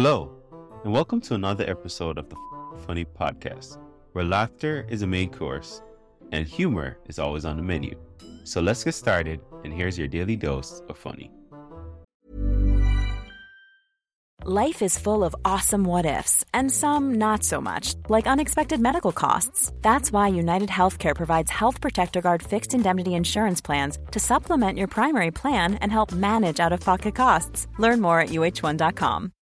Hello, and welcome to another episode of the Funny Podcast, where laughter is a main course and humor is always on the menu. So let's get started, and here's your daily dose of funny. Life is full of awesome what ifs, and some not so much, like unexpected medical costs. That's why United Healthcare provides Health Protector Guard fixed indemnity insurance plans to supplement your primary plan and help manage out of pocket costs. Learn more at uhone.com.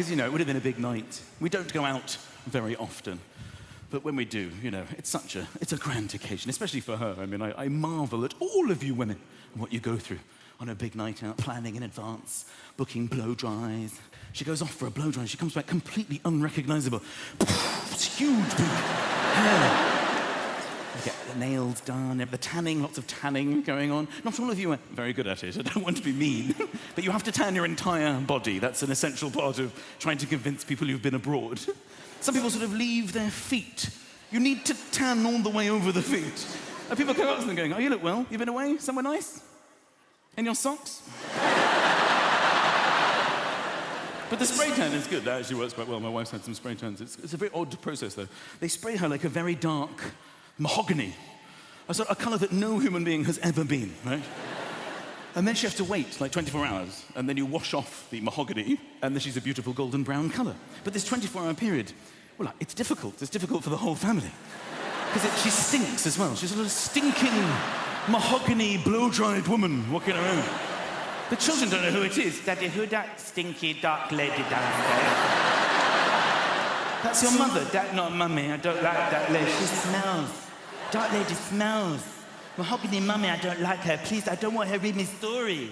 Because you know, it would have been a big night. We don't go out very often. But when we do, you know, it's such a, it's a grand occasion, especially for her. I mean, I, I marvel at all of you women and what you go through on a big night out, planning in advance, booking blow dries. She goes off for a blow dry. And she comes back completely unrecognizable. It's huge, big hair. Get the nails done, the tanning, lots of tanning going on. Not all of you are very good at it. I don't want to be mean. but you have to tan your entire body. That's an essential part of trying to convince people you've been abroad. Some people sort of leave their feet. You need to tan all the way over the feet. And people come up to them going, Oh, you look well. You've been away? Somewhere nice? In your socks? But the spray tan is good. That actually works quite well. My wife's had some spray tans. It's, it's a very odd process, though. They spray her like a very dark mahogany, a, sort of, a color that no human being has ever been, right? And then she has to wait like 24 hours, and then you wash off the mahogany, and then she's a beautiful golden brown color. But this 24 hour period, well, it's difficult. It's difficult for the whole family. Because she stinks as well. She's a little stinking mahogany blow dried woman walking around. The children don't know who it is. Daddy, who that stinky dark lady downstairs? That's your mother. That not mummy. I don't like that lady. She smells. Dark lady smells. Mahogany mummy, I don't like her. Please, I don't want her to read me story.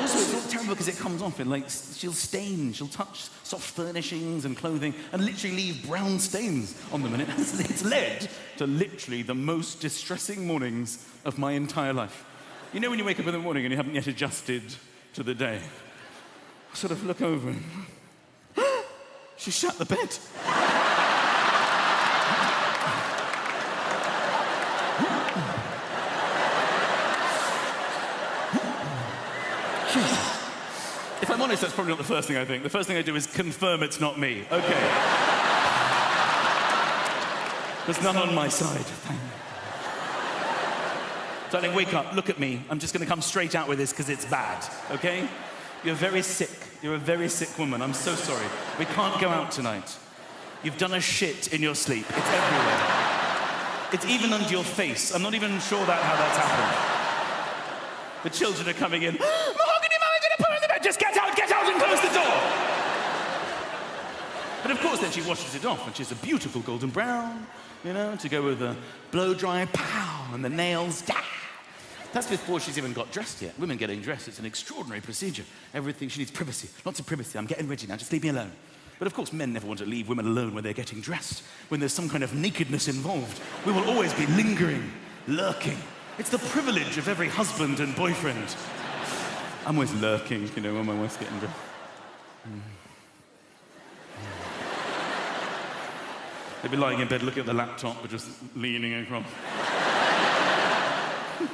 Also, it's all terrible because it comes off and like she'll stain, she'll touch soft furnishings and clothing and literally leave brown stains on them. And it has, it's led to literally the most distressing mornings of my entire life. You know when you wake up in the morning and you haven't yet adjusted to the day? I sort of look over and she shut the bed. Honest, that's probably not the first thing I think. The first thing I do is confirm it's not me. Okay. There's none on my side. Darling, wake up, look at me. I'm just going to come straight out with this because it's bad, okay? You're very sick. You're a very sick woman. I'm so sorry. We can't go out tonight. You've done a shit in your sleep. It's everywhere. It's even under your face. I'm not even sure that how that's happened. The children are coming in. Mahogany Mama did a poo in the bed. Just get and close the door. But of course, then she washes it off, and she's a beautiful golden brown, you know, to go with the blow dry, pow, and the nails, da. That's before she's even got dressed yet. Women getting dressed, it's an extraordinary procedure. Everything, she needs privacy, lots of privacy. I'm getting ready now, just leave me alone. But of course, men never want to leave women alone when they're getting dressed. When there's some kind of nakedness involved, we will always be lingering, lurking. It's the privilege of every husband and boyfriend. I'm always lurking, you know, when my wife's getting dressed. They'd be lying in bed looking at the laptop, but just leaning across. Can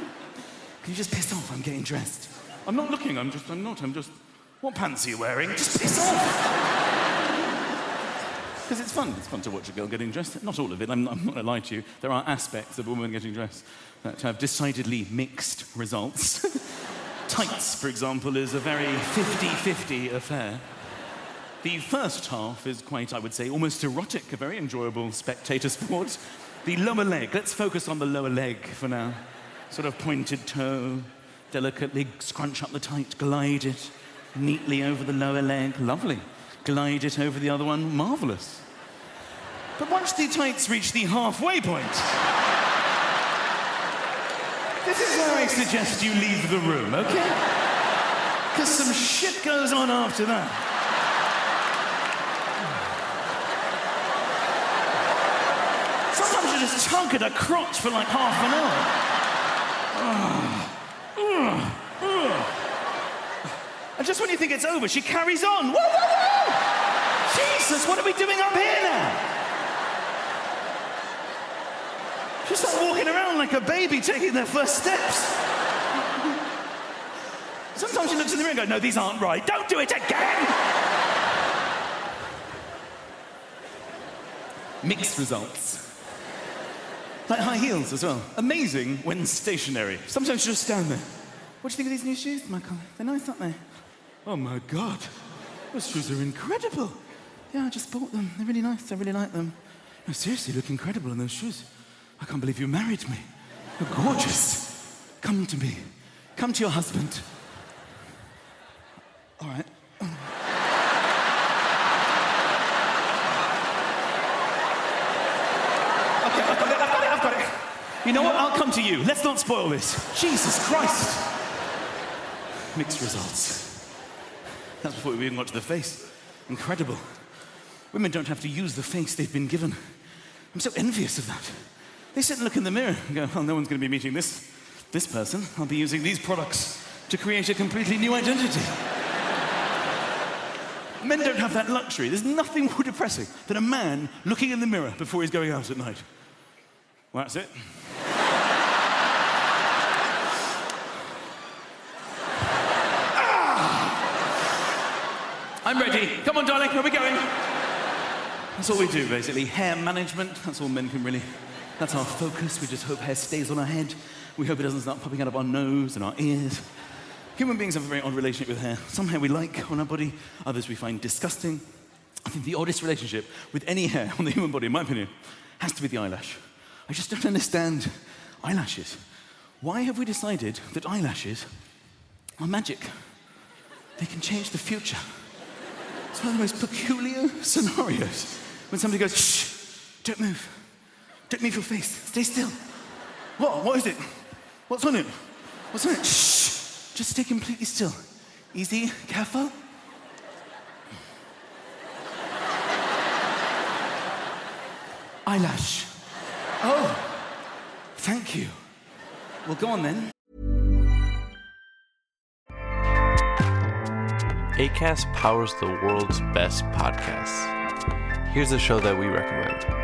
you just piss off? I'm getting dressed. I'm not looking, I'm just, I'm not, I'm just. What pants are you wearing? Just piss off! Because it's fun. It's fun to watch a girl getting dressed. Not all of it, I'm, I'm not going to lie to you. There are aspects of a woman getting dressed that have decidedly mixed results. Tights, for example, is a very 50 50 affair. The first half is quite, I would say, almost erotic, a very enjoyable spectator sport. The lower leg, let's focus on the lower leg for now. Sort of pointed toe, delicately scrunch up the tight, glide it neatly over the lower leg, lovely. Glide it over the other one, marvelous. But once the tights reach the halfway point, this is where I suggest you leave the room, okay? Because some shit goes on after that. Sometimes you just tug at a crotch for like half an hour. And just when you think it's over, she carries on. Whoa, whoa, whoa! Jesus, what are we doing up here now? She's like walking around like a baby taking their first steps. Sometimes she looks in the mirror and goes, No, these aren't right. Don't do it again. Mixed results. Like high heels as well. Amazing when stationary. Sometimes you just stand there. What do you think of these new shoes, Michael? They're nice, aren't they? Oh my God. Those shoes are incredible. Yeah, I just bought them. They're really nice. I really like them. No, seriously, look incredible in those shoes. I can't believe you married me. You're gorgeous. Come to me. Come to your husband. All right. You know what? I'll come to you. Let's not spoil this. Jesus Christ. Mixed results. That's before we even got to the face. Incredible. Women don't have to use the face they've been given. I'm so envious of that. They sit and look in the mirror and go, well, no one's going to be meeting this, this person. I'll be using these products to create a completely new identity. Men don't have that luxury. There's nothing more depressing than a man looking in the mirror before he's going out at night. Well, that's it. Ah! I'm ready. Come on, darling, where are we going? That's all we do, basically. Hair management, that's all men can really. That's our focus. We just hope hair stays on our head. We hope it doesn't start popping out of our nose and our ears. Human beings have a very odd relationship with hair. Some hair we like on our body, others we find disgusting. I think the oddest relationship with any hair on the human body, in my opinion, has to be the eyelash. I just don't understand eyelashes. Why have we decided that eyelashes are magic? They can change the future. It's one of the most peculiar scenarios when somebody goes, shh, don't move. Don't move your face. Stay still. What? What is it? What's on it? What's on it? Shh. Just stay completely still. Easy, careful. Eyelash. Oh, thank you. Well, go on then. ACAST powers the world's best podcasts. Here's a show that we recommend.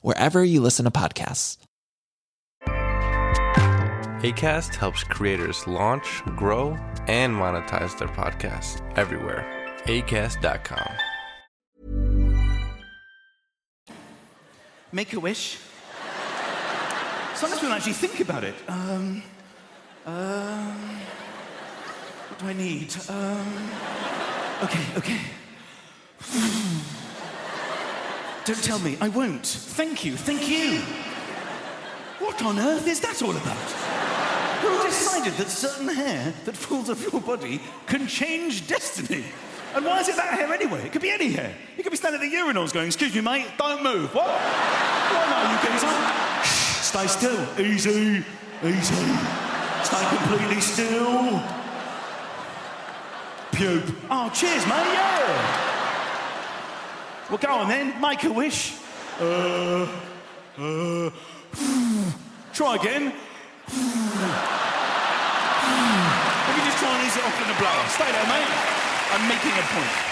wherever you listen to podcasts. ACAST helps creators launch, grow, and monetize their podcasts everywhere. ACAST.com. Make a wish. Sometimes we don't actually think about it. Um, um, what do I need? Um, okay, okay. Don't tell me. I won't. Thank you. Thank you. What on earth is that all about? Who decided that certain hair that falls off your body can change destiny? And why is it that hair anyway? It could be any hair. You could be standing at the urinals going, excuse me, mate, don't move. What? Why not, you geezer? Shh, stay still. Easy, easy. Stay completely still. Puke. Oh, cheers, mate, yeah. Well, go on then, make a wish. Uh, uh, try again. Let me just try and ease it off in the blower. Stay there, mate. I'm making a point.